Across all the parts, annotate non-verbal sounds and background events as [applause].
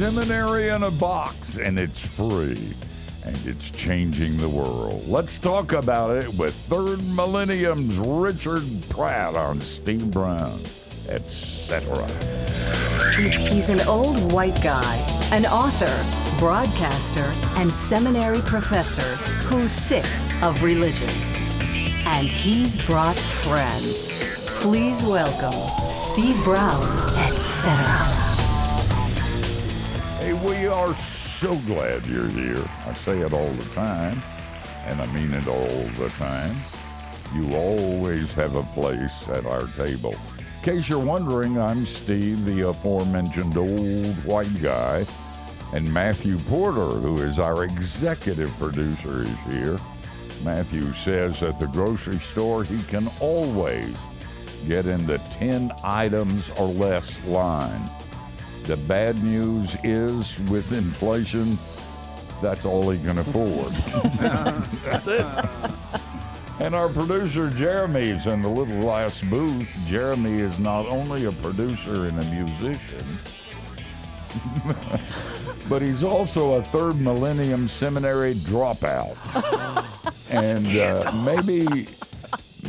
seminary in a box, and it's free. And it's changing the world. Let's talk about it with Third Millennium's Richard Pratt on Steve Brown, etc. He's, an old white guy, an author, broadcaster, and seminary professor who's sick of religion. And he's brought friends. Please welcome Steve Brown, etc. We are so glad you're here. I say it all the time, and I mean it all the time. You always have a place at our table. In case you're wondering, I'm Steve, the aforementioned old white guy, and Matthew Porter, who is our executive producer, is here. Matthew says at the grocery store he can always get in the 10 items or less line. The bad news is with inflation, that's all he can afford. [laughs] That's it. And our producer Jeremy is in the little glass booth. Jeremy is not only a producer and a musician, [laughs] but he's also a third millennium seminary dropout. [laughs] and uh, maybe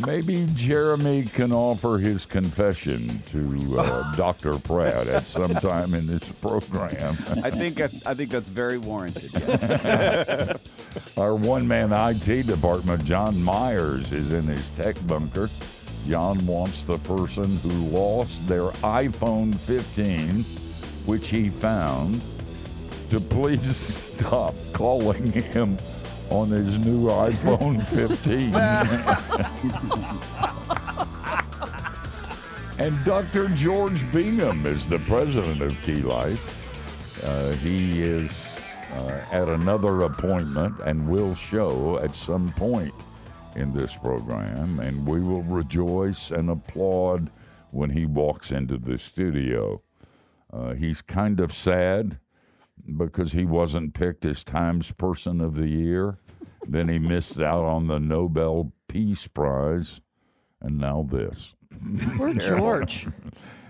maybe Jeremy can offer his confession to uh, [laughs] Dr. Pratt at some time in this program. I think I, I think that's very warranted. Yes. [laughs] Our one man IT department, John Myers, is in his tech bunker. John wants the person who lost their iPhone 15, which he found, to please [laughs] stop calling him on his new iPhone [laughs] 15. and Dr. George Bingham is the president of Key Life. Uh, he is uh, at another appointment and will show at some point in this program, and we will rejoice and applaud when he walks into the studio. Uh, he's kind of sad because he wasn't picked as Times Person of the Year. Then he missed out on the Nobel Peace Prize, and now this. Poor [laughs] George.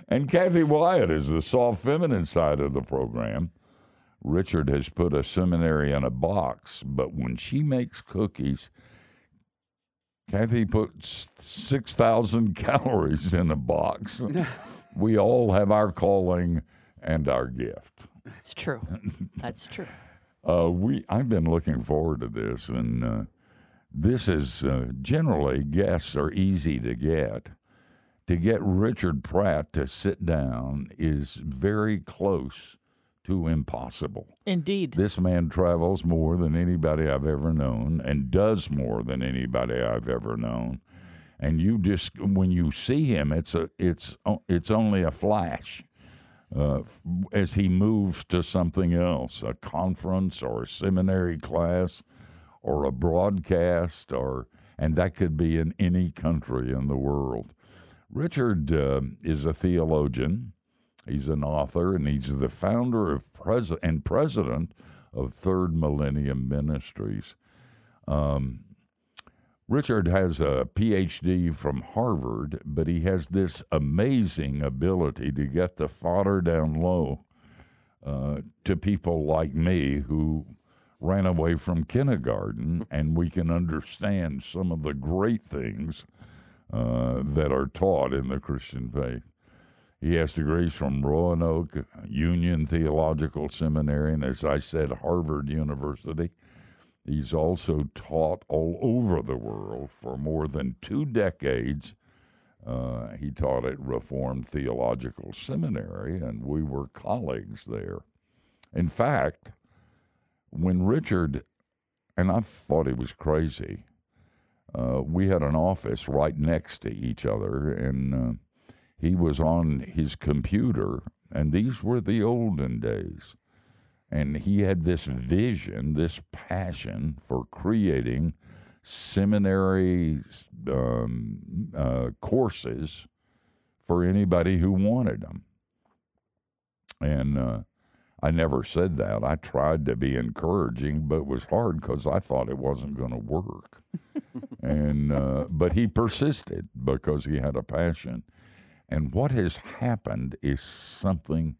And Kathy Wyatt is the soft feminine side of the program. Richard has put a seminary in a box, but when she makes cookies, Kathy puts 6,000 [laughs] calories in a box. [laughs] we all have our calling and our gift. That's true. That's true. Uh, we I've been looking forward to this, and uh, this is uh, generally guests are easy to get. To get Richard Pratt to sit down is very close to impossible. Indeed. This man travels more than anybody I've ever known, and does more than anybody I've ever known. And you just when you see him, it's a it's it's only a flash uh, as he moves to something else, a conference or a seminary class or a broadcast, or and that could be in any country in the world. Richard uh, is a theologian. He's an author, and he's the founder of pres- and president of Third Millennium Ministries. Um, Richard has a PhD from Harvard, but he has this amazing ability to get the fodder down low uh, to people like me who ran away from kindergarten, and we can understand some of the great things uh, that are taught in the Christian faith. He has degrees from Roanoke Union Theological Seminary, and as I said, Harvard University. He's also taught all over the world for more than two decades. Uh, he taught at Reformed Theological Seminary, and we were colleagues there. In fact, when Richard, and I thought he was crazy, uh, we had an office right next to each other, and uh, he was on his computer, and these were the olden days. And he had this vision, this passion for creating seminary um, uh, courses for anybody who wanted them. And uh, I never said that. I tried to be encouraging, but it was hard because I thought it wasn't going to work. [laughs] and uh, but he persisted because he had a passion. And what has happened is something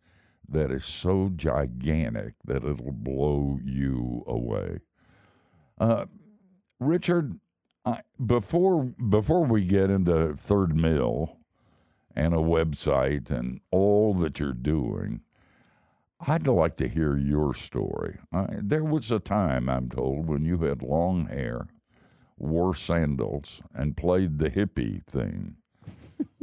that is so gigantic that it'll blow you away. Uh, Richard, I, before before we get into Third Mill and a website and all that you're doing, I'd like to hear your story. I, there was a time, I'm told, when you had long hair, wore sandals, and played the hippie thing. [laughs]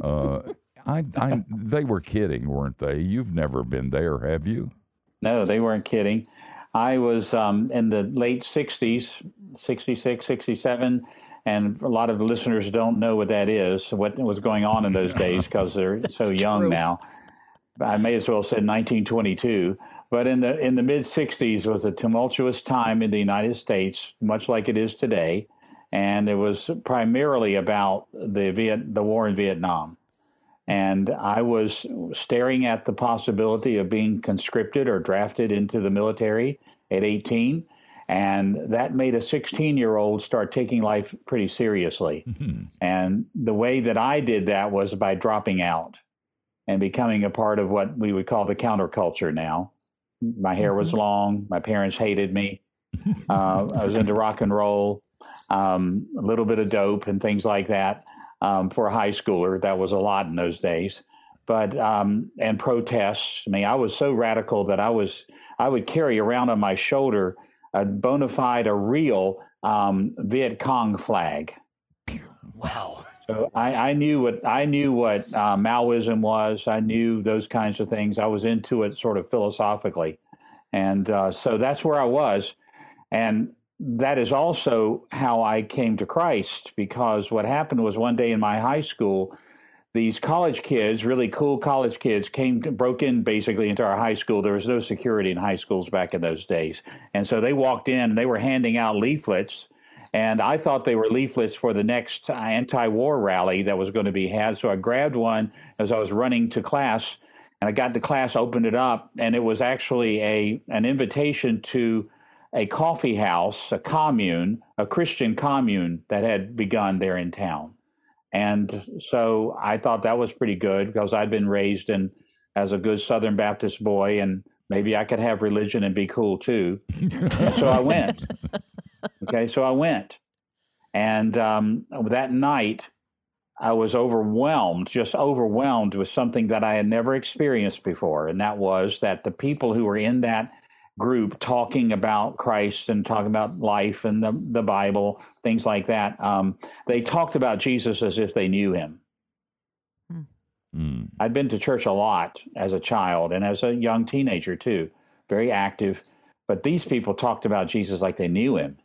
Uh, I, I, they were kidding, weren't they? You've never been there, have you? No, they weren't kidding. I was um, in the late 60s, 66, 67, and a lot of listeners don't know what that is, what was going on in those [laughs] days because they're so young true. now. I may as well say 1922. But in the in the mid 60s was a tumultuous time in the United States, much like it is today, and it was primarily about the Viet, the war in Vietnam. And I was staring at the possibility of being conscripted or drafted into the military at 18. And that made a 16 year old start taking life pretty seriously. And the way that I did that was by dropping out and becoming a part of what we would call the counterculture now. My hair was long. My parents hated me. [laughs] Uh, I was into rock and roll, um, a little bit of dope and things like that. Um, for a high schooler, that was a lot in those days. But um, and protests. I mean, I was so radical that I was I would carry around on my shoulder a bona fide, a real um, Viet Cong flag. Wow. So I, I knew what I knew what uh, Maoism was. I knew those kinds of things. I was into it sort of philosophically, and uh, so that's where I was. And that is also how I came to Christ because what happened was one day in my high school, these college kids, really cool college kids, came broke in basically into our high school. There was no security in high schools back in those days, and so they walked in and they were handing out leaflets. And I thought they were leaflets for the next anti-war rally that was going to be had. So I grabbed one as I was running to class, and I got to class, opened it up, and it was actually a an invitation to a coffee house, a commune, a Christian commune that had begun there in town. And so I thought that was pretty good because I'd been raised in as a good Southern Baptist boy, and maybe I could have religion and be cool too. So I went. [laughs] Okay, so I went, and um, that night I was overwhelmed, just overwhelmed with something that I had never experienced before, and that was that the people who were in that group talking about Christ and talking about life and the, the Bible, things like that. Um, they talked about Jesus as if they knew him. Mm. I'd been to church a lot as a child and as a young teenager too, very active. But these people talked about Jesus like they knew him.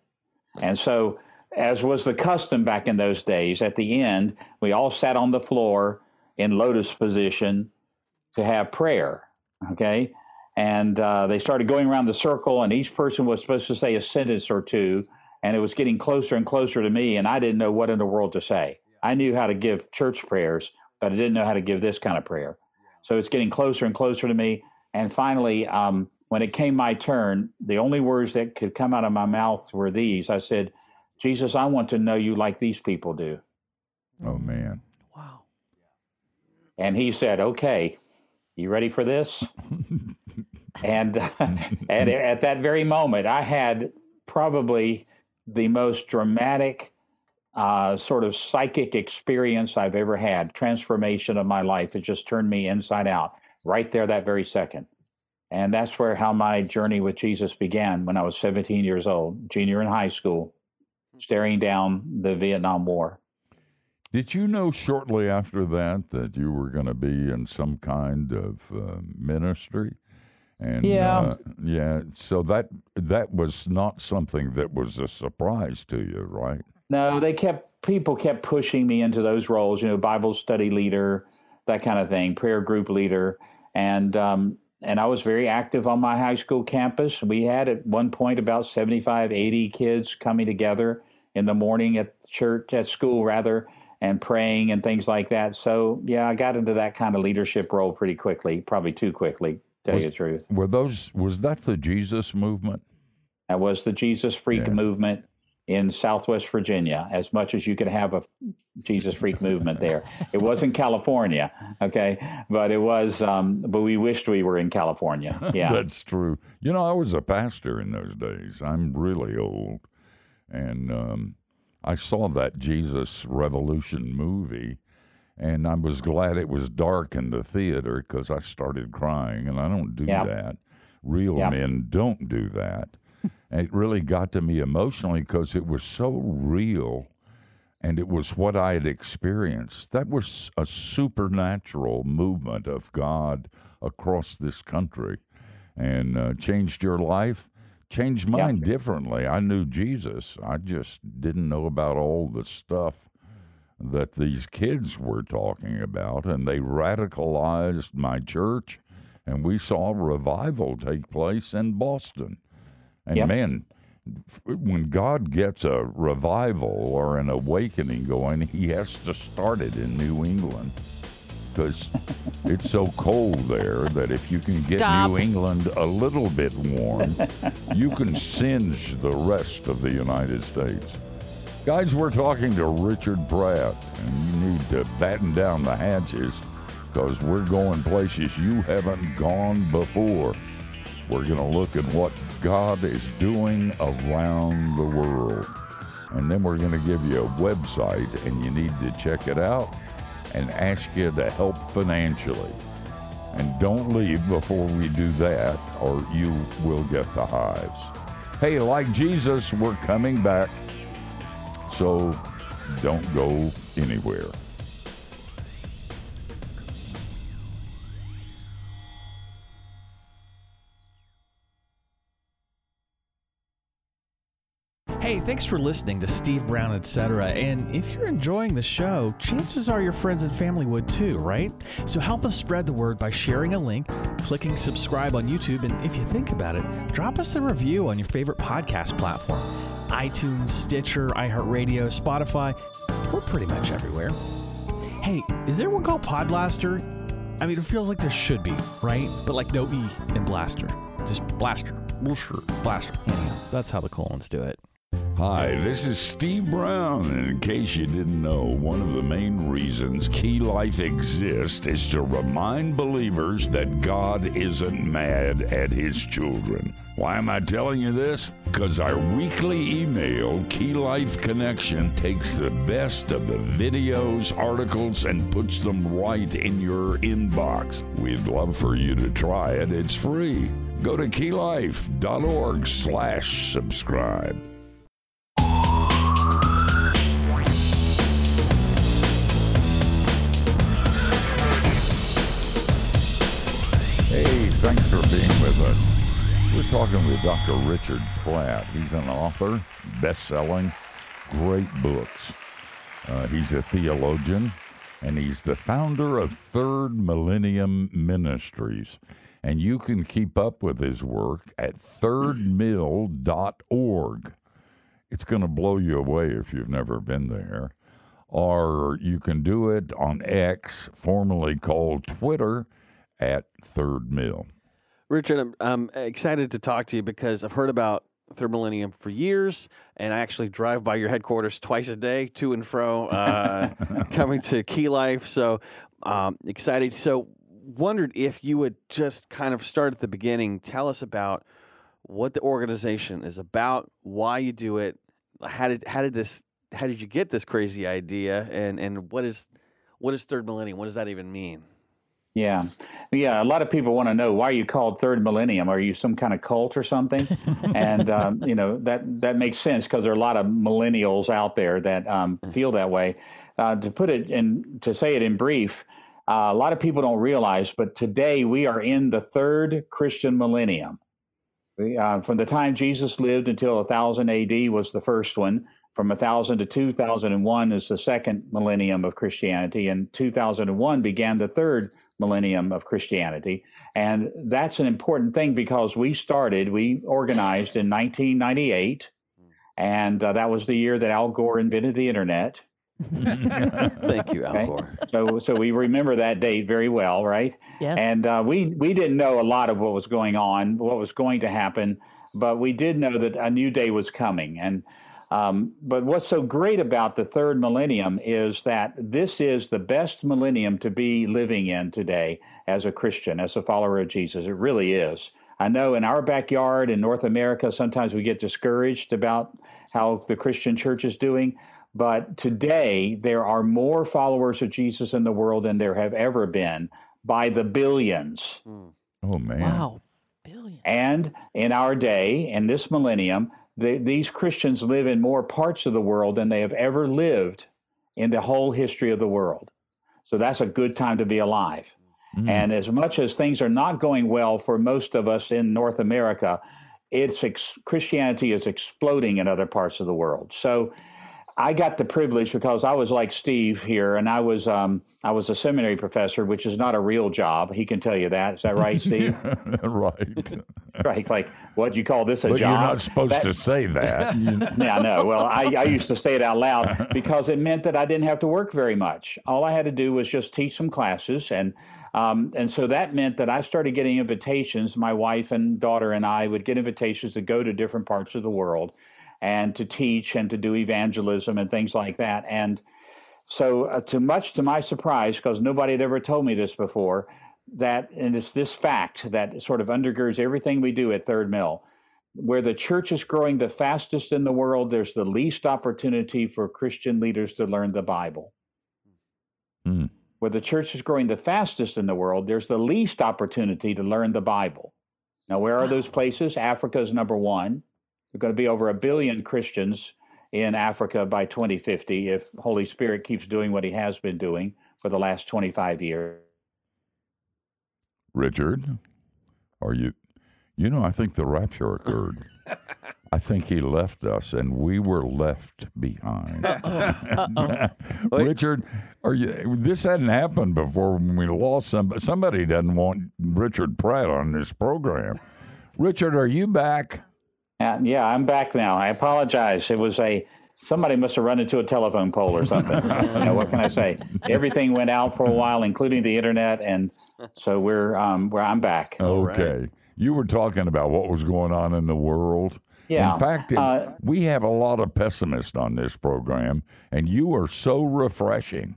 And so, as was the custom back in those days, at the end, we all sat on the floor in lotus position to have prayer. Okay. And uh, they started going around the circle, and each person was supposed to say a sentence or two. And it was getting closer and closer to me, and I didn't know what in the world to say. I knew how to give church prayers, but I didn't know how to give this kind of prayer. So it's getting closer and closer to me. And finally, um, when it came my turn, the only words that could come out of my mouth were these I said, Jesus, I want to know you like these people do. Oh man. Wow. And he said, Okay, you ready for this? [laughs] and [laughs] and at that very moment, I had probably the most dramatic uh, sort of psychic experience I've ever had, transformation of my life. It just turned me inside out right there that very second. And that's where how my journey with Jesus began when I was 17 years old, junior in high school, staring down the Vietnam War. Did you know shortly after that that you were going to be in some kind of uh, ministry? And Yeah. uh, yeah. So that that was not something that was a surprise to you, right? No, they kept people kept pushing me into those roles. You know, Bible study leader, that kind of thing, prayer group leader, and um, and I was very active on my high school campus. We had at one point about 75, 80 kids coming together in the morning at church, at school rather, and praying and things like that. So yeah, I got into that kind of leadership role pretty quickly, probably too quickly, tell you the truth. Were those was that the Jesus movement? That was the Jesus freak Yeah. movement. in Southwest Virginia, as much as you could have a Jesus freak movement there. It wasn't California, okay, but it was. Um, but we wished we were in California. [laughs] Yeah, That's true. You know, I was a pastor in those days. I'm really old. And um, I saw that Jesus Revolution movie, and I was glad it was dark in the theater because I started crying, and I don't do Yeah. that. Real Yeah. men don't do that. and [laughs] it really got to me emotionally because it was so real and it was what I had experienced. That was a supernatural movement of God across this country and uh, changed your life, changed Yeah. mine differently. I knew Jesus, I just didn't know about all the stuff that these kids were talking about, and they radicalized my church, and we saw revival take place in Boston. And Yep. man, when God gets a revival or an awakening going, He has to start it in New England because [laughs] it's so cold there that if you can get New England a little bit warm, [laughs] you can singe the rest of the United States. Guys, we're talking to Richard Pratt, and you need to batten down the hatches because we're going places you haven't gone before. We're going to look at what God is doing around the world. And then we're going to give you a website, and you need to check it out and ask you to help financially. And don't leave before we do that, or you will get the hives. Hey, like Jesus, we're coming back. So don't go anywhere. Hey, thanks for listening to Steve Brown, etc. And if you're enjoying the show, chances are your friends and family would too, right? So help us spread the word by sharing a link, clicking subscribe on YouTube, and if you think about it, drop us a review on your favorite podcast platform iTunes, Stitcher, iHeartRadio, Spotify. We're pretty much everywhere. Hey, is there one called Podblaster? I mean, it feels like there should be, right? But like no E in Blaster. Just Blaster. Blaster. Blaster. Anyhow, that's how the colons do it. Hi, this is Steve Brown, and in case you didn't know, one of the main reasons Key Life exists is to remind believers that God isn't mad at His children. Why am I telling you this? Because our weekly email, Key Life Connection, takes the best of the videos, articles, and puts them right in your inbox. We'd love for you to try it. It's free. Go to keylife.org slash subscribe. We're talking with Dr. Richard Pratt. He's an author, best-selling, great books. Uh, he's a theologian, and he's the founder of Third Millennium Ministries. And you can keep up with his work at thirdmill.org. It's going to blow you away if you've never been there. Or you can do it on X, formerly called Twitter, at Third Mill. Richard, I'm, I'm excited to talk to you because I've heard about Third Millennium for years, and I actually drive by your headquarters twice a day, to and fro, uh, [laughs] coming to Key Life. So um, excited. So wondered if you would just kind of start at the beginning. Tell us about what the organization is about, why you do it, how did how did this how did you get this crazy idea, and and what is what is Third Millennium? What does that even mean? Yeah, yeah. A lot of people want to know why you called Third Millennium. Are you some kind of cult or something? [laughs] and um, you know that that makes sense because there are a lot of millennials out there that um, feel that way. Uh, to put it in, to say it in brief, uh, a lot of people don't realize, but today we are in the third Christian millennium. We, uh, from the time Jesus lived until 1000 AD was the first one. From 1000 to 2001 is the second millennium of Christianity, and 2001 began the third millennium of Christianity. And that's an important thing because we started, we organized in 1998, and uh, that was the year that Al Gore invented the internet. [laughs] Thank you, Al Okay. Gore. So, so we remember that date very well, right? Yes. And uh, we we didn't know a lot of what was going on, what was going to happen, but we did know that a new day was coming. And Um, but what's so great about the third millennium is that this is the best millennium to be living in today as a Christian, as a follower of Jesus. It really is. I know in our backyard in North America, sometimes we get discouraged about how the Christian church is doing. But today, there are more followers of Jesus in the world than there have ever been by the billions. Oh man. Wow. Billion. And in our day, in this millennium, the, these Christians live in more parts of the world than they have ever lived in the whole history of the world. So that's a good time to be alive. Mm. And as much as things are not going well for most of us in North America, it's ex- Christianity is exploding in other parts of the world. So I got the privilege because I was like Steve here, and I was um, I was a seminary professor, which is not a real job. He can tell you that. Is that right, Steve? [laughs] right. [laughs] right. Like what you call this a But job? you're not supposed That- to say that. [laughs] Yeah, no. Well, I, I used to say it out loud because it meant that I didn't have to work very much. All I had to do was just teach some classes, and um, and so that meant that I started getting invitations. My wife and daughter and I would get invitations to go to different parts of the world and to teach and to do evangelism and things like that. And so, uh, to much to my surprise, because nobody had ever told me this before, that and it's this fact that sort of undergirds everything we do at Third Mill where the church is growing the fastest in the world, there's the least opportunity for Christian leaders to learn the Bible. Hmm. Where the church is growing the fastest in the world, there's the least opportunity to learn the Bible. Now, where are those places? Africa is number one. There's going to be over a billion Christians in Africa by 2050 if Holy Spirit keeps doing what he has been doing for the last 25 years. Richard, are you? You know, I think the rapture occurred. I think he left us, and we were left behind. [laughs] [laughs] Richard, are you? This hadn't happened before when we lost somebody. Somebody doesn't want Richard Pratt on this program. Richard, are you back? Uh, yeah, I'm back now. I apologize. It was a somebody must have run into a telephone pole or something. [laughs] you know, what can I say? Everything went out for a while, including the internet, and so we're um, where I'm back. Okay. You were talking about what was going on in the world. Yeah, In fact, it- uh, we have a lot of pessimists on this program, and you are so refreshing.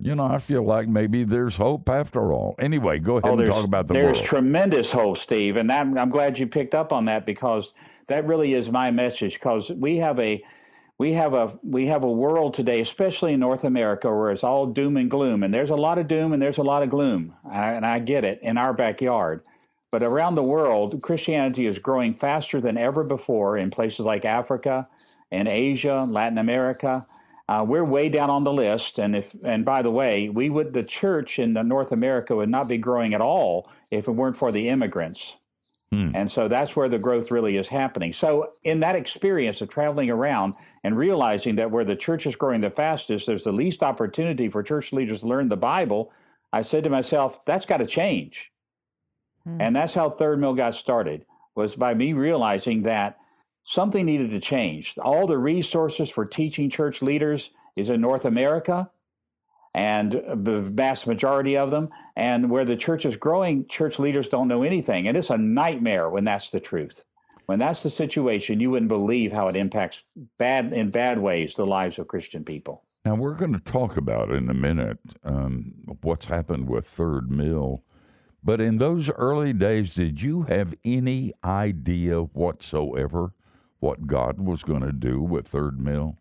You know, I feel like maybe there's hope after all. Anyway, go ahead Oh, and there's talk about the there's world. tremendous hope, Steve, and that, I'm glad you picked up on that because that really is my message. Because we have a we have a we have a world today, especially in North America, where it's all doom and gloom, and there's a lot of doom and there's a lot of gloom, and I get it in our backyard. But around the world, Christianity is growing faster than ever before in places like Africa and Asia, Latin America. Uh, we're way down on the list, and if and by the way, we would the church in North America would not be growing at all if it weren't for the immigrants. Hmm. And so that's where the growth really is happening. So, in that experience of traveling around and realizing that where the church is growing the fastest, there's the least opportunity for church leaders to learn the Bible, I said to myself, that's got to change. Hmm. And that's how Third Mill got started, was by me realizing that something needed to change. All the resources for teaching church leaders is in North America, and the vast majority of them. And where the church is growing, church leaders don't know anything. And it's a nightmare when that's the truth. When that's the situation, you wouldn't believe how it impacts bad in bad ways the lives of Christian people. Now, we're going to talk about in a minute um, what's happened with Third Mill. But in those early days, did you have any idea whatsoever what God was going to do with Third Mill?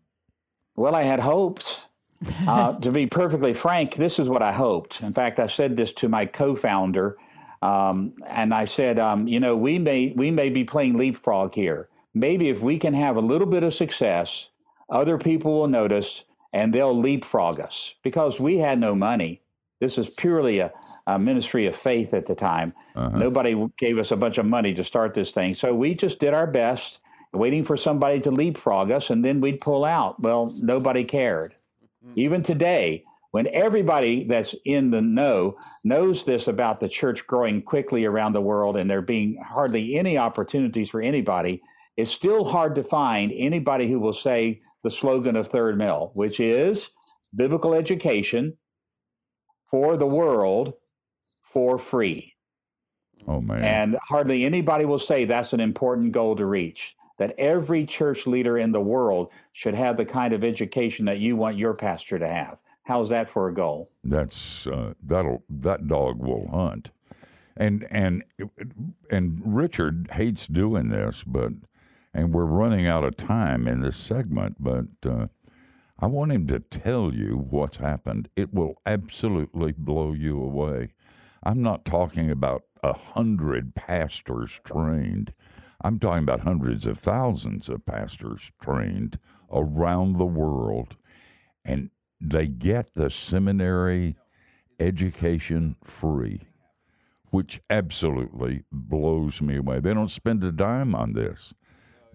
Well, I had hopes. Uh, to be perfectly frank, this is what I hoped. In fact, I said this to my co-founder, um, and I said, um, you know, we may we may be playing leapfrog here. Maybe if we can have a little bit of success, other people will notice and they'll leapfrog us because we had no money. This is purely a, a ministry of faith at the time. Nobody gave us a bunch of money to start this thing, so we just did our best, waiting for somebody to leapfrog us, and then we'd pull out. Well, nobody cared. Mm. Even today, when everybody that's in the know knows this about the church growing quickly around the world and there being hardly any opportunities for anybody, it's still hard to find anybody who will say the slogan of Third Mill, which is biblical education for the world for free. Oh, man. And hardly anybody will say that's an important goal to reach. That every church leader in the world should have the kind of education that you want your pastor to have. How's that for a goal? That's uh, that'll that dog will hunt, and and and Richard hates doing this, but and we're running out of time in this segment, but. Uh, I want him to tell you what's happened. It will absolutely blow you away. I'm not talking about a hundred pastors trained. I'm talking about hundreds of thousands of pastors trained around the world, and they get the seminary education free, which absolutely blows me away. They don't spend a dime on this.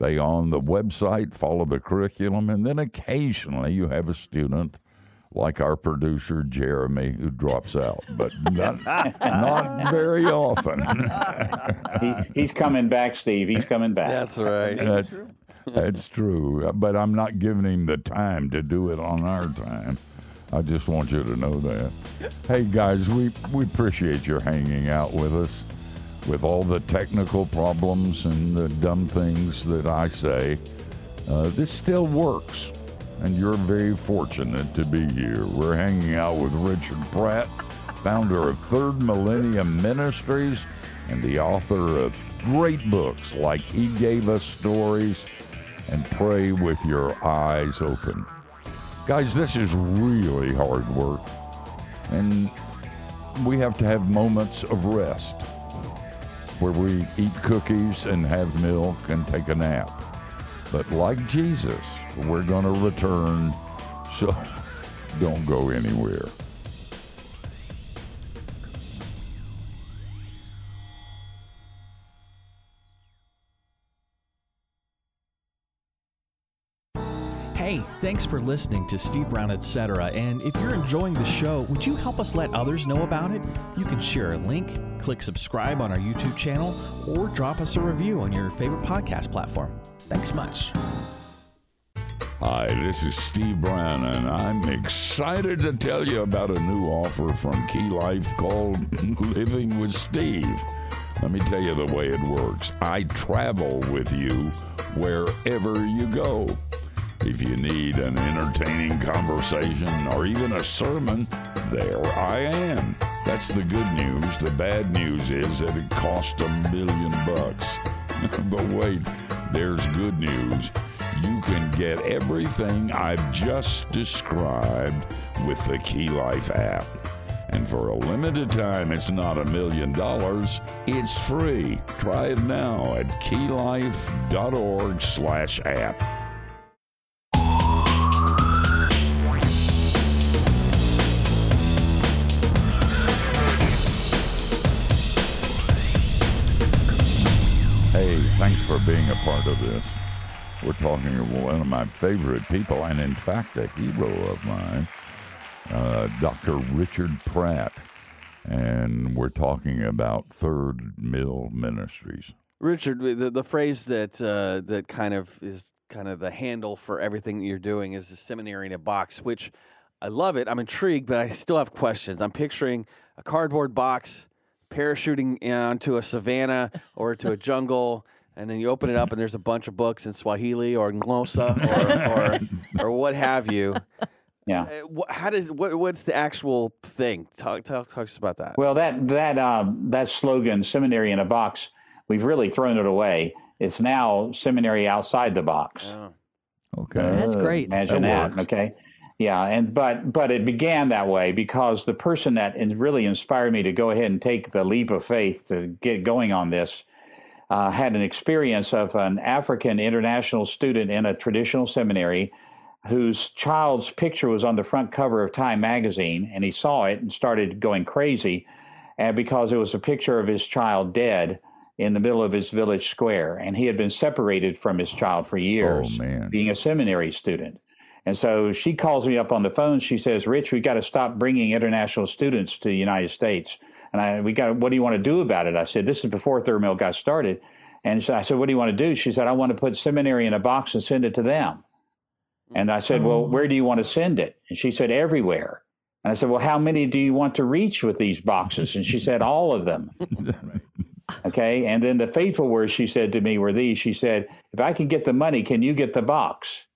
They on the website follow the curriculum, and then occasionally you have a student like our producer Jeremy who drops out, but not, not very often. he, he's coming back, Steve. He's coming back. That's right. That's, that's true, but I'm not giving him the time to do it on our time. I just want you to know that. Hey guys, we, we appreciate your hanging out with us with all the technical problems and the dumb things that I say, uh, this still works. And you're very fortunate to be here. We're hanging out with Richard Pratt, founder of Third Millennium Ministries and the author of great books like He Gave Us Stories and Pray with Your Eyes Open. Guys, this is really hard work. And we have to have moments of rest where we eat cookies and have milk and take a nap. But like Jesus, we're going to return, so don't go anywhere. Hey, thanks for listening to Steve Brown, etc. And if you're enjoying the show, would you help us let others know about it? You can share a link, click subscribe on our YouTube channel, or drop us a review on your favorite podcast platform. Thanks much. Hi, this is Steve Brown, and I'm excited to tell you about a new offer from Key Life called [laughs] Living with Steve. Let me tell you the way it works. I travel with you wherever you go. If you need an entertaining conversation or even a sermon, there I am. That's the good news. The bad news is that it cost a million bucks. [laughs] but wait, there's good news. You can get everything I've just described with the Key Life app. And for a limited time, it's not a million dollars. It's free. Try it now at keylife.org slash app. Hey, thanks for being a part of this. We're talking to one of my favorite people, and in fact, a hero of mine, uh, Dr. Richard Pratt. And we're talking about Third Mill Ministries. Richard, the, the phrase that uh, that kind of is kind of the handle for everything you're doing is the seminary in a box, which I love it. I'm intrigued, but I still have questions. I'm picturing a cardboard box parachuting onto a savannah or to a jungle, and then you open it up and there's a bunch of books in Swahili or Nglosa or, or, [laughs] or what have you. Yeah. Uh, How does what, what's the actual thing? Talk, talk, talk us about that. Well, that that um, that slogan, "Seminary in a Box," we've really thrown it away. It's now seminary outside the box. Oh. Okay. That's great. Imagine That that. Okay. Yeah, and but but it began that way because the person that really inspired me to go ahead and take the leap of faith to get going on this uh, had an experience of an African international student in a traditional seminary whose child's picture was on the front cover of Time magazine, and he saw it and started going crazy, and because it was a picture of his child dead in the middle of his village square, and he had been separated from his child for years, man. being a seminary student. And so she calls me up on the phone. She says, "Rich, we've got to stop bringing international students to the United States." And I, we got, what do you want to do about it? I said, "This is before Third Mill got started." And so I said, "What do you want to do?" She said, "I want to put seminary in a box and send it to them." And I said, "Well, mm. where do you want to send it?" And she said, "Everywhere." And I said, "Well, how many do you want to reach with these boxes?" And she said, "All of them." [laughs] Okay. And then the fateful words she said to me were these She said, If I can get the money, can you get the box?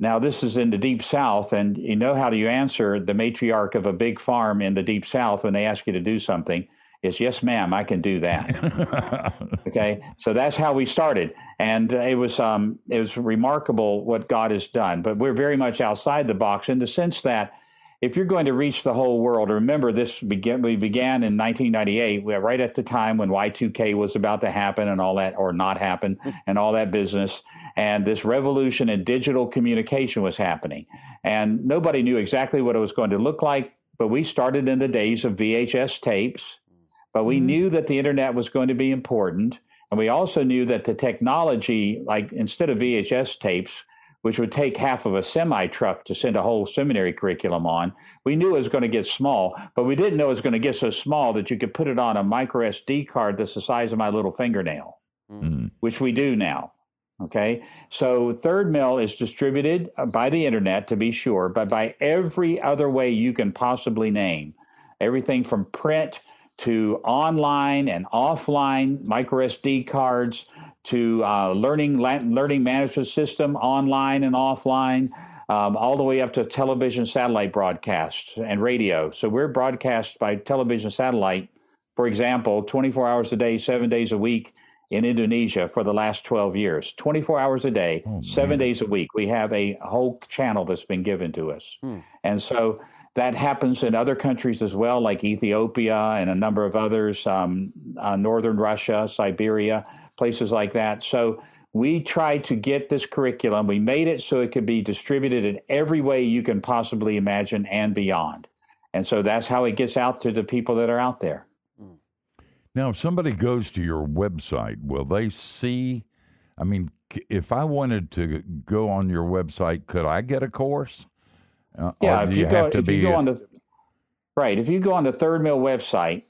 Now, this is in the deep south, and you know how do you answer the matriarch of a big farm in the deep south when they ask you to do something? Is yes, ma'am, I can do that. [laughs] okay, so that's how we started, and it was um, it was remarkable what God has done. But we're very much outside the box in the sense that if you're going to reach the whole world, remember this began, we began in 1998, right at the time when Y2K was about to happen and all that, or not happen, and all that business. And this revolution in digital communication was happening. And nobody knew exactly what it was going to look like, but we started in the days of VHS tapes. But we mm-hmm. knew that the internet was going to be important. And we also knew that the technology, like instead of VHS tapes, which would take half of a semi truck to send a whole seminary curriculum on. We knew it was going to get small, but we didn't know it was going to get so small that you could put it on a micro SD card that's the size of my little fingernail, mm. which we do now. Okay. So Third Mill is distributed uh, by the internet to be sure, but by every other way you can possibly name. Everything from print to online and offline micro SD cards to uh, learning learning management system online and offline, um, all the way up to television satellite broadcasts and radio. So we're broadcast by television satellite, for example, 24 hours a day, seven days a week in Indonesia for the last 12 years. 24 hours a day, oh, seven days a week. We have a whole channel that's been given to us. Hmm. And so that happens in other countries as well, like Ethiopia and a number of others, um, uh, northern Russia, Siberia places like that. So we tried to get this curriculum. We made it so it could be distributed in every way you can possibly imagine and beyond. And so that's how it gets out to the people that are out there. Now, if somebody goes to your website, will they see? I mean, if I wanted to go on your website, could I get a course? Uh, yeah, if you, you go, if you go on the right, if you go on the Third Mill website,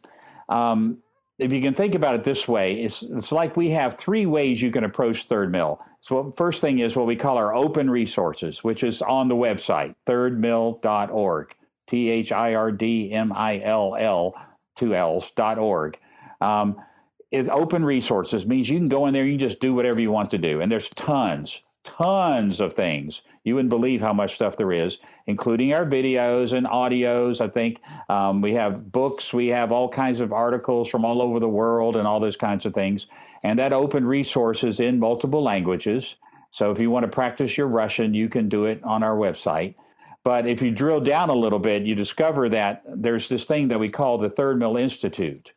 um, if you can think about it this way, it's, it's like we have three ways you can approach Third Mill. So, first thing is what we call our open resources, which is on the website, thirdmill.org, T H I R D M I L L, two L's, dot org. Um, it, open resources means you can go in there, you just do whatever you want to do. And there's tons, tons of things. You wouldn't believe how much stuff there is, including our videos and audios. I think um, we have books, we have all kinds of articles from all over the world and all those kinds of things. And that open resources in multiple languages. So if you want to practice your Russian, you can do it on our website. But if you drill down a little bit, you discover that there's this thing that we call the Third Mill Institute.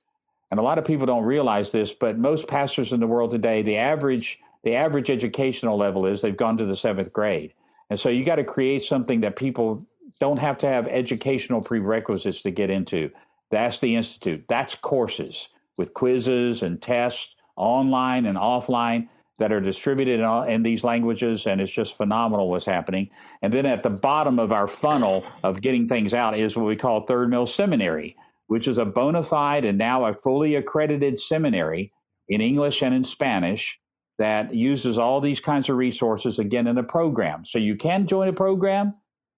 And a lot of people don't realize this, but most pastors in the world today, the average the average educational level is they've gone to the seventh grade. And so you got to create something that people don't have to have educational prerequisites to get into. That's the Institute. That's courses with quizzes and tests online and offline that are distributed in, in, these languages, and it's just phenomenal what's happening. And then at the bottom of our funnel of getting things out is what we call Third Mill Seminary, which is a bona fide and now a fully accredited seminary in English and in Spanish that uses all these kinds of resources again in a program. So you can join a program.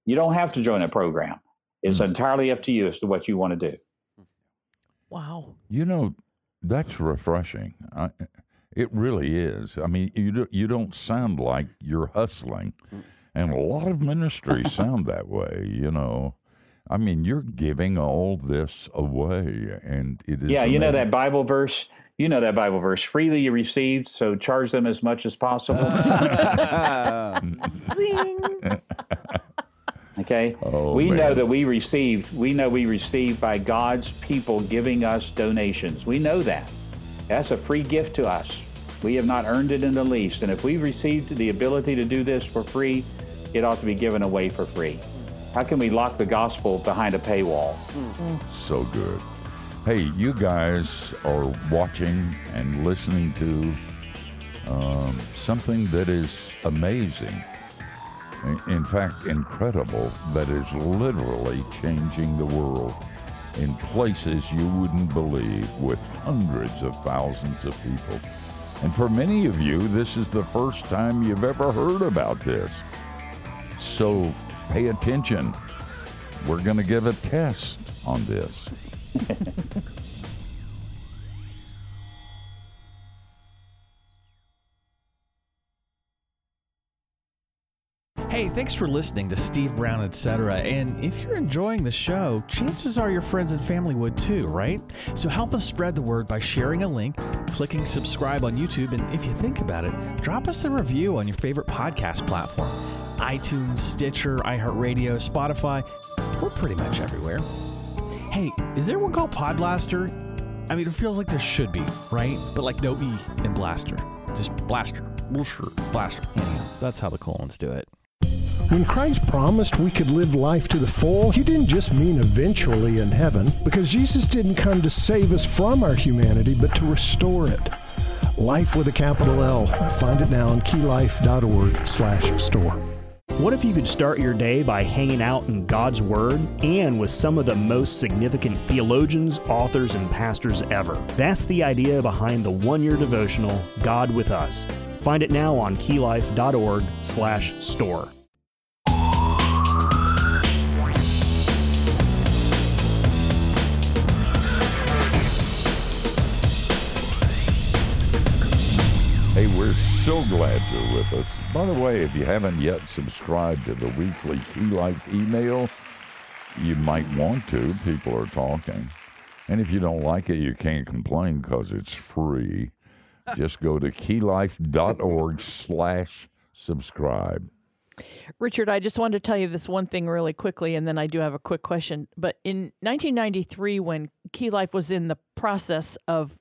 You don't have to join a program. It's mm entirely up to you as to what you want to do. Wow. You know, that's refreshing. I, it really is. I mean, you do, you don't sound like you're hustling, and a lot of ministries sound that way. You know, I mean, you're giving all this away, and it is. Yeah, amazing. you know that Bible verse you know that Bible verse freely you received, so charge them as much as possible. [laughs] Sing. [laughs] okay. Oh, we man. know that we received, we know we received by God's people giving us donations. We know that. That's a free gift to us. We have not earned it in the least. And if we've received the ability to do this for free, it ought to be given away for free. How can we lock the gospel behind a paywall? So good. Hey, you guys are watching and listening to um, something that is amazing. In fact, incredible, that is literally changing the world in places you wouldn't believe with hundreds of thousands of people. And for many of you, this is the first time you've ever heard about this. So Pay attention. We're going to give a test on this. Hey, thanks for listening to Steve Brown, etc. And if you're enjoying the show, chances are your friends and family would too, right? So help us spread the word by sharing a link, clicking subscribe on YouTube, and if you think about it, drop us a review on your favorite podcast platform iTunes, Stitcher, iHeartRadio, Spotify. We're pretty much everywhere. Hey, is there one called Podblaster? I mean, it feels like there should be, right? But like no E in Blaster. Just Blaster. Blaster. Blaster. Anyhow, that's how the colons do it. When Christ promised we could live life to the full, he didn't just mean eventually in heaven, because Jesus didn't come to save us from our humanity, but to restore it. Life with a capital L. Find it now on keylife.org slash store. What if you could start your day by hanging out in God's Word and with some of the most significant theologians, authors, and pastors ever? That's the idea behind the one-year devotional, God with Us. Find it now on keylife.org slash store. Hey, we're so glad you're with us. By the way, if you haven't yet subscribed to the weekly Key Life email, you might want to. People are talking. And if you don't like it, you can't complain because it's free. Just go to keylife.org slash subscribe. Richard, I just wanted to tell you this one thing really quickly, and then I do have a quick question. But in 1993, when Key Life was in the process of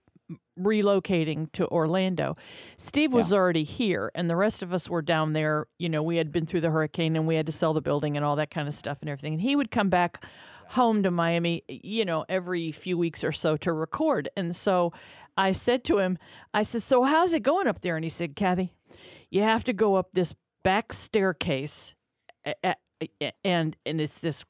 relocating to Orlando, Steve was already here, and the rest of us were down there. You know, we had been through the hurricane and we had to sell the building and all that kind of stuff and everything. And he would come back home to Miami, you know, every few weeks or so to record. And so I said to him, I said, So how's it going up there? And he said, Kathy, you have to go up this back staircase a- a- and and it's this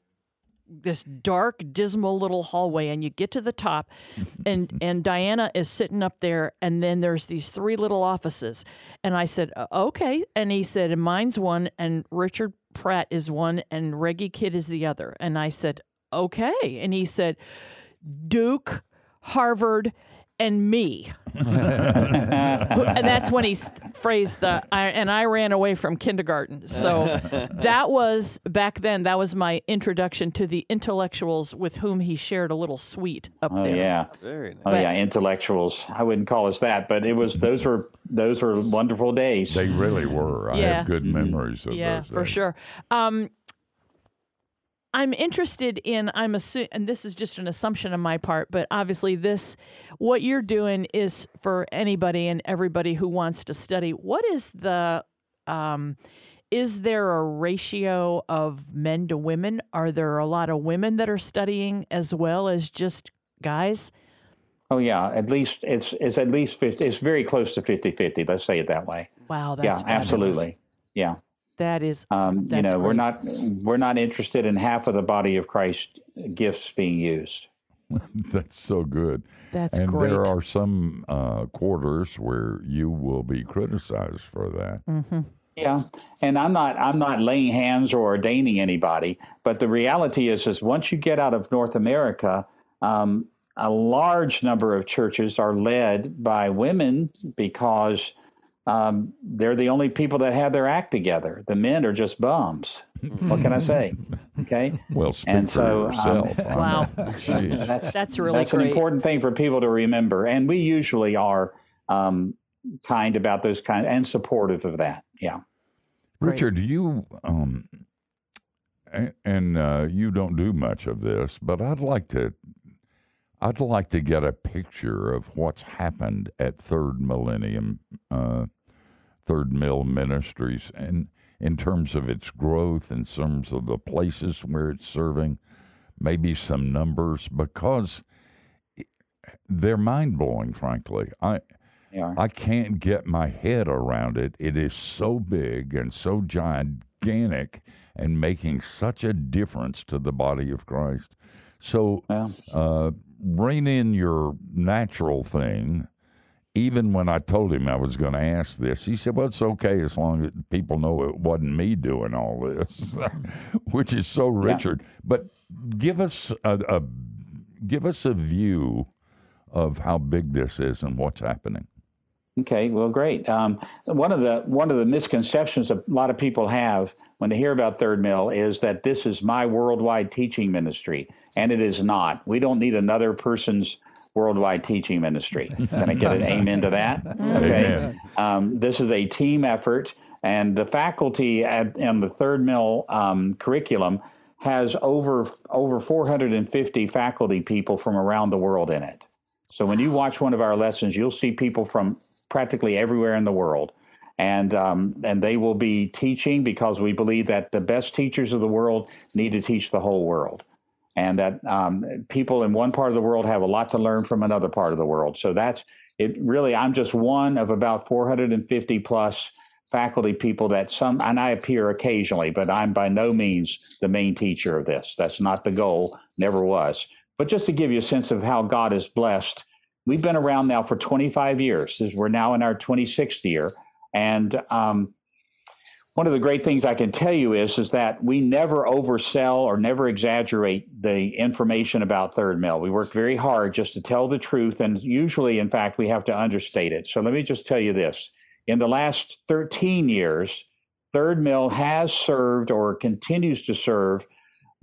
this dark dismal little hallway and you get to the top [laughs] and and Diana is sitting up there and then there's these three little offices. And I said "Uh, okay. And he said and mine's one and Richard Pratt is one and Reggie Kidd is the other. And I said okay. And he said Duke Harvard and me [laughs] and that's when he phrased the I, and I ran away from kindergarten. So [laughs] that was back then. That was my introduction to the intellectuals with whom he shared a little suite up Oh there. yeah. Very nice. Oh But- yeah, intellectuals. I wouldn't call us that, but it was those were those were wonderful days. They really were. I Yeah. have good memories of Yeah, those. Yeah, for sure. Um, I'm interested in. I'm assuming, and this is just an assumption on my part, but obviously, this what you're doing is for anybody and everybody who wants to study. What is the um, is there a ratio of men to women? Are there a lot of women that are studying as well as just guys? Oh yeah, at least it's it's at least 50 it's very close to 50-50, let's say it that way. Wow, that's yeah, fabulous. absolutely. Yeah. That is Um, you That's know, we're not we're not interested in half of the body of Christ gifts being used. [laughs] That's so good. That's and great. there are some uh, quarters where you will be criticized for that. Mm-hmm. Yeah, and I'm not I'm not laying hands or ordaining anybody, but the reality is is once you get out of North America, um, a large number of churches are led by women because um, they're the only people that have their act together. The men are just bums. what can I say? [laughs] Okay, Well, speak And so, um, yourself. I'm- Wow. [laughs] Jeez. that's That's really that's an important thing for people to remember, and we usually are um, kind about those kind and supportive of that. Yeah. Great. Richard, you um, and uh, you don't do much of this, but I'd like to. I'd like to get a picture of what's happened at Third Millennium, uh, Third Mill Ministries, and in terms of its growth, in terms of the places where it's serving, maybe some numbers, because they're mind blowing. Frankly, I Yeah. I can't get my head around it. It is so big and so gigantic and making such a difference to the body of Christ. So Well, uh, rein in your natural thing. Even when I told him I was going to ask this, he said, "Well, it's okay as long as people know it wasn't me doing all this," [laughs] which is so Richard. But give us a, a give us a view of how big this is and what's happening. Okay, well, great. Um, one of the one of the misconceptions a lot of people have when they hear about Third Mill is that this is my worldwide teaching ministry, and it is not. We don't need another person's worldwide teaching ministry. Can I get an [laughs] amen to that? Okay. Um, this is a team effort, and the faculty at in the Third Mill um, curriculum has over over 450 faculty people from around the world in it. So when you watch one of our lessons, you'll see people from practically everywhere in the world. And, um, and they will be teaching because we believe that the best teachers of the world need to teach the whole world. And that um, people in one part of the world have a lot to learn from another part of the world. So that's it. Really, I'm just one of about 450 plus faculty people that some, and I appear occasionally, but I'm by no means the main teacher of this. That's not the goal, never was. But just to give you a sense of how God has blessed we've been around now for 25 years. We're now in our 26th year. And um, one of the great things I can tell you is, is that we never oversell or never exaggerate the information about Third Mill. We work very hard just to tell the truth. And usually, in fact, we have to understate it. So let me just tell you this. In the last 13 years, Third Mill has served or continues to serve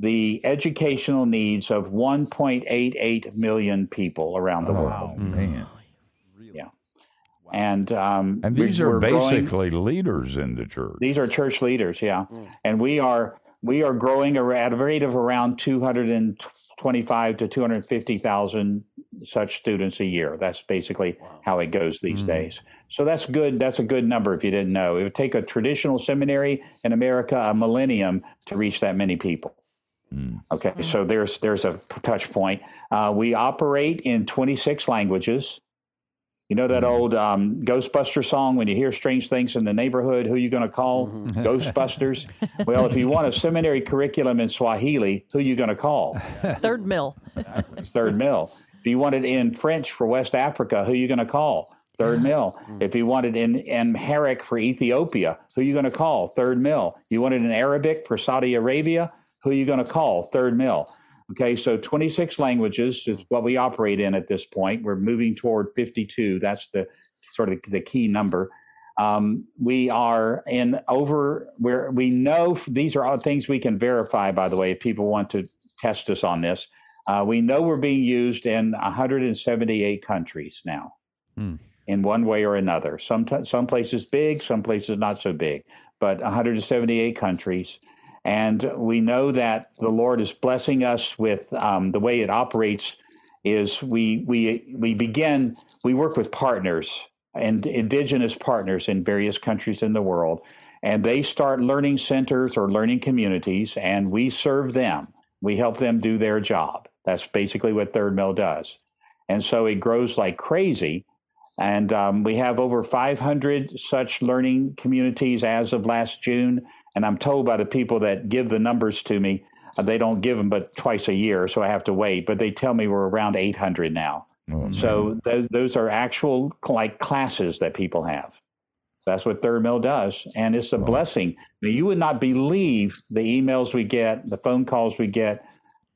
the educational needs of 1.88 million people around the Oh, world. man. Yeah. And um, And we- these are we're growing- basically leaders in the church. these are church leaders, yeah, and we are we are growing at a rate of around 225 to 250 thousand such students a year. That's basically how it goes these days. So that's good. That's a good number if you didn't know. It would take a traditional seminary in America a millennium to reach that many people. Okay, so there's there's a touch point. Uh, we operate in 26 languages. You know that old um, Ghostbuster song when you hear strange things in the neighborhood, who you going to call? Ghostbusters. [laughs] well, if you want a seminary curriculum in Swahili, who you going to call? [laughs] Third mill. Third Mill. If you want it in French for West Africa, who you going to call? Third Mill. If you want it in Amharic for Ethiopia, who you going to call? Third Mill. You want it in Arabic for Saudi Arabia, who are you going to call? Third Mill. Okay, so 26 languages is what we operate in at this point. We're moving toward 52. That's the sort of the key number. Um, we are in over where we know these are all things we can verify, by the way, if people want to test us on this. Uh, we know we're being used in 178 countries now in one way or another. Some, some places big, some places not so big, but 178 countries. And we know that the Lord is blessing us with um, the way it operates is we, we, we begin, we work with partners and indigenous partners in various countries in the world. And they start learning centers or learning communities, and we serve them. We help them do their job. That's basically what Third Mill does. And so it grows like crazy. And um, we have over 500 such learning communities as of last June. And I'm told by the people that give the numbers to me, uh, they don't give them but twice a year, so I have to wait. But they tell me we're around 800 now. Oh, So those, those are actual like classes that people have. That's what Third Mill does, and it's a blessing. Now, you would not believe the emails we get, the phone calls we get,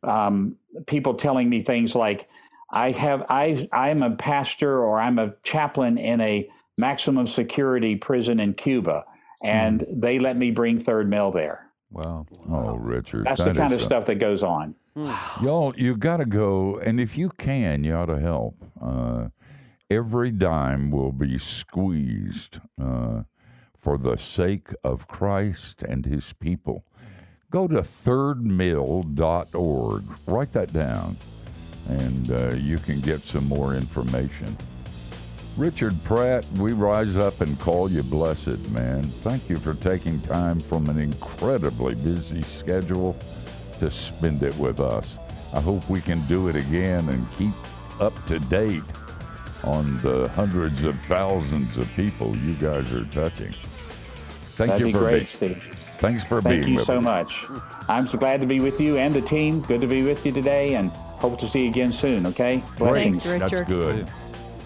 um, people telling me things like, "I have I I'm a pastor or I'm a chaplain in a maximum security prison in Cuba, and they let me bring Third Mill there." Wow. Oh, Richard. That's that the kind of a- stuff that goes on. Y'all, you got to go, and if you can, you ought to help. Uh, every dime will be squeezed uh, for the sake of Christ and his people. Go to thirdmill.org. Write that down, and uh, you can get some more information. Richard Pratt, we rise up and call you blessed, man. Thank you for taking time from an incredibly busy schedule to spend it with us. I hope we can do it again and keep up to date on the hundreds of thousands of people you guys are touching. Thank That'd you be for great, being. Steve. Thanks for being. Thank being you with so us. much. I'm so glad to be with you and the team. Good to be with you today, and hope to see you again soon. Okay, blessings. Thanks, Richard. That's good.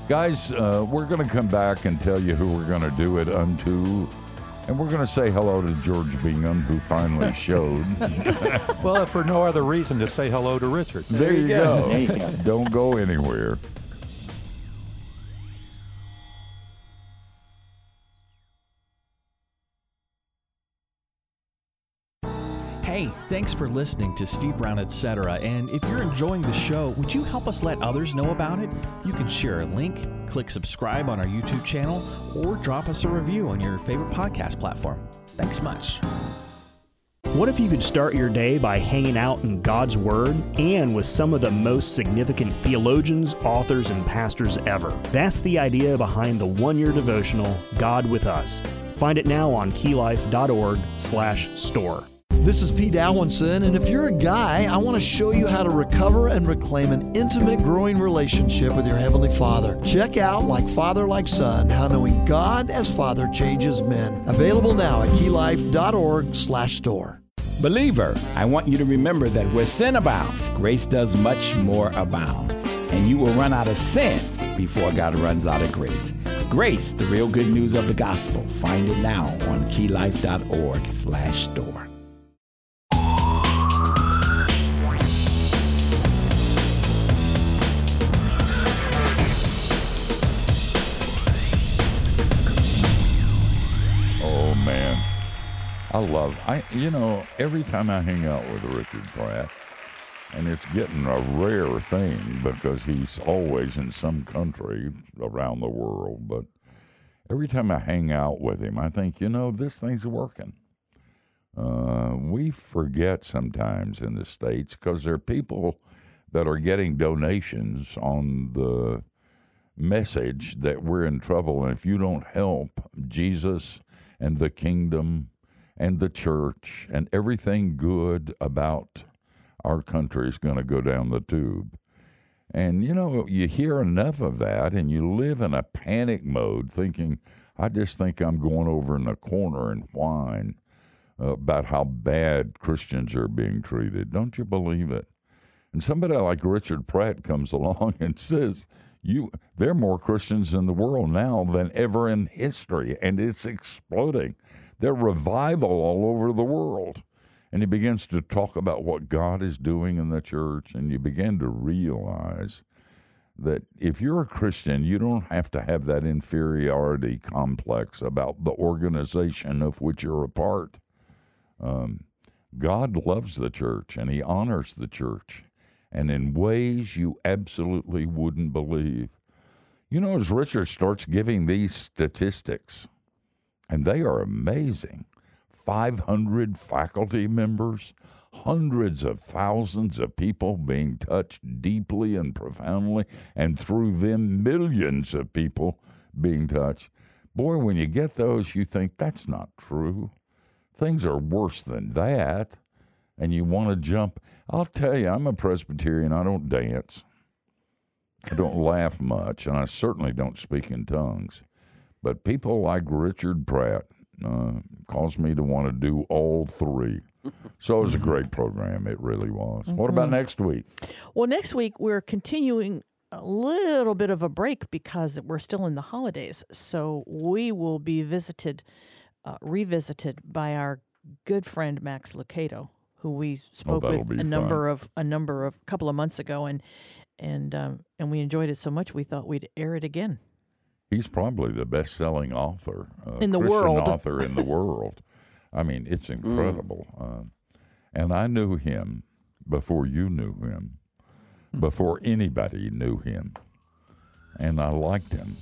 Guys, uh, we're going to come back and tell you who we're going to do it unto. And we're going to say hello to George Bingham, who finally [laughs] showed. Well, if for no other reason, to say hello to Richard. there you go. There you go. Don't go anywhere. Hey, thanks for listening to Steve Brown, etc. And if you're enjoying the show, would you help us let others know about it? You can share a link, click subscribe on our YouTube channel, or drop us a review on your favorite podcast platform. Thanks much. What if you could start your day by hanging out in God's Word and with some of the most significant theologians, authors, and pastors ever? That's the idea behind the one-year devotional, God with Us. Find it now on keylife.org/store. This is Pete Alwinson, and if you're a guy, I want to show you how to recover and reclaim an intimate, growing relationship with your Heavenly Father. Check out Like Father, Like Son, How Knowing God as Father Changes Men. Available now at keylife.org slash store. Believer, I want you to remember that where sin abounds, grace does much more abound. And you will run out of sin before God runs out of grace. Grace, the real good news of the gospel. Find it now on keylife.org slash store. I love. I you know every time I hang out with Richard Pratt, and it's getting a rare thing because he's always in some country around the world. But every time I hang out with him, I think you know this thing's working. Uh, we forget sometimes in the states because there are people that are getting donations on the message that we're in trouble, and if you don't help Jesus and the kingdom and the church and everything good about our country is going to go down the tube. And you know, you hear enough of that and you live in a panic mode thinking, I just think I'm going over in the corner and whine about how bad Christians are being treated. Don't you believe it? And somebody like Richard Pratt comes [laughs] along and says, you there are more Christians in the world now than ever in history, and it's exploding. There's revival all over the world. And he begins to talk about what God is doing in the church, and you begin to realize that if you're a Christian, you don't have to have that inferiority complex about the organization of which you're a part. Um, God loves the church and he honors the church, and in ways you absolutely wouldn't believe. You know, as Richard starts giving these statistics, and they are amazing 500 faculty members, hundreds of thousands of people being touched deeply and profoundly, and through them, millions of people being touched. Boy, when you get those, you think that's not true. Things are worse than that. And you want to jump. I'll tell you, I'm a Presbyterian. I don't dance. I don't laugh much, and I certainly don't speak in tongues. But people like Richard Pratt uh, cause me to want to do all three. [laughs] So it was a great program. It really was. What about Mhm. next week? Well, next week we're continuing a little bit of a break because we're still in the holidays. So we will be visited, uh, revisited by our good friend Max Lucado, who we spoke that'll with a fun. number of a number of couple of months ago, and and um, and we enjoyed it so much we thought we'd air it again. He's probably the best-selling author uh, In the Christian world. author in the world. I mean, it's [laughs] incredible. Um, and I knew him before you knew him, before anybody knew him, and I liked him.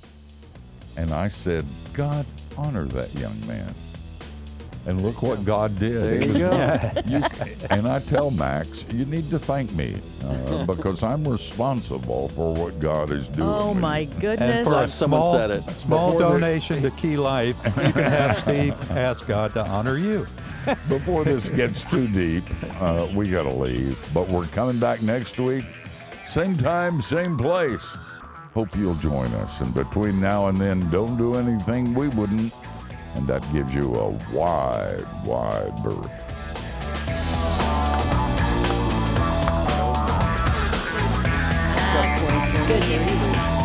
And I said, God, honor that young man. And look what God did. There you go. [laughs] [laughs] You- and I tell Max, you need to thank me uh, [laughs] because I'm responsible for what God is doing. Oh my goodness! And for a Someone small, said it. small Before the- donation to Key Life, you can have Steve ask God to honor you. Before this gets too deep, uh, we got to leave. But we're coming back next week. Same time, same place. Hope you'll join us. And between now and then, don't do anything we wouldn't. And that gives you a wide, wide berth. Stuff 2020. Goodness.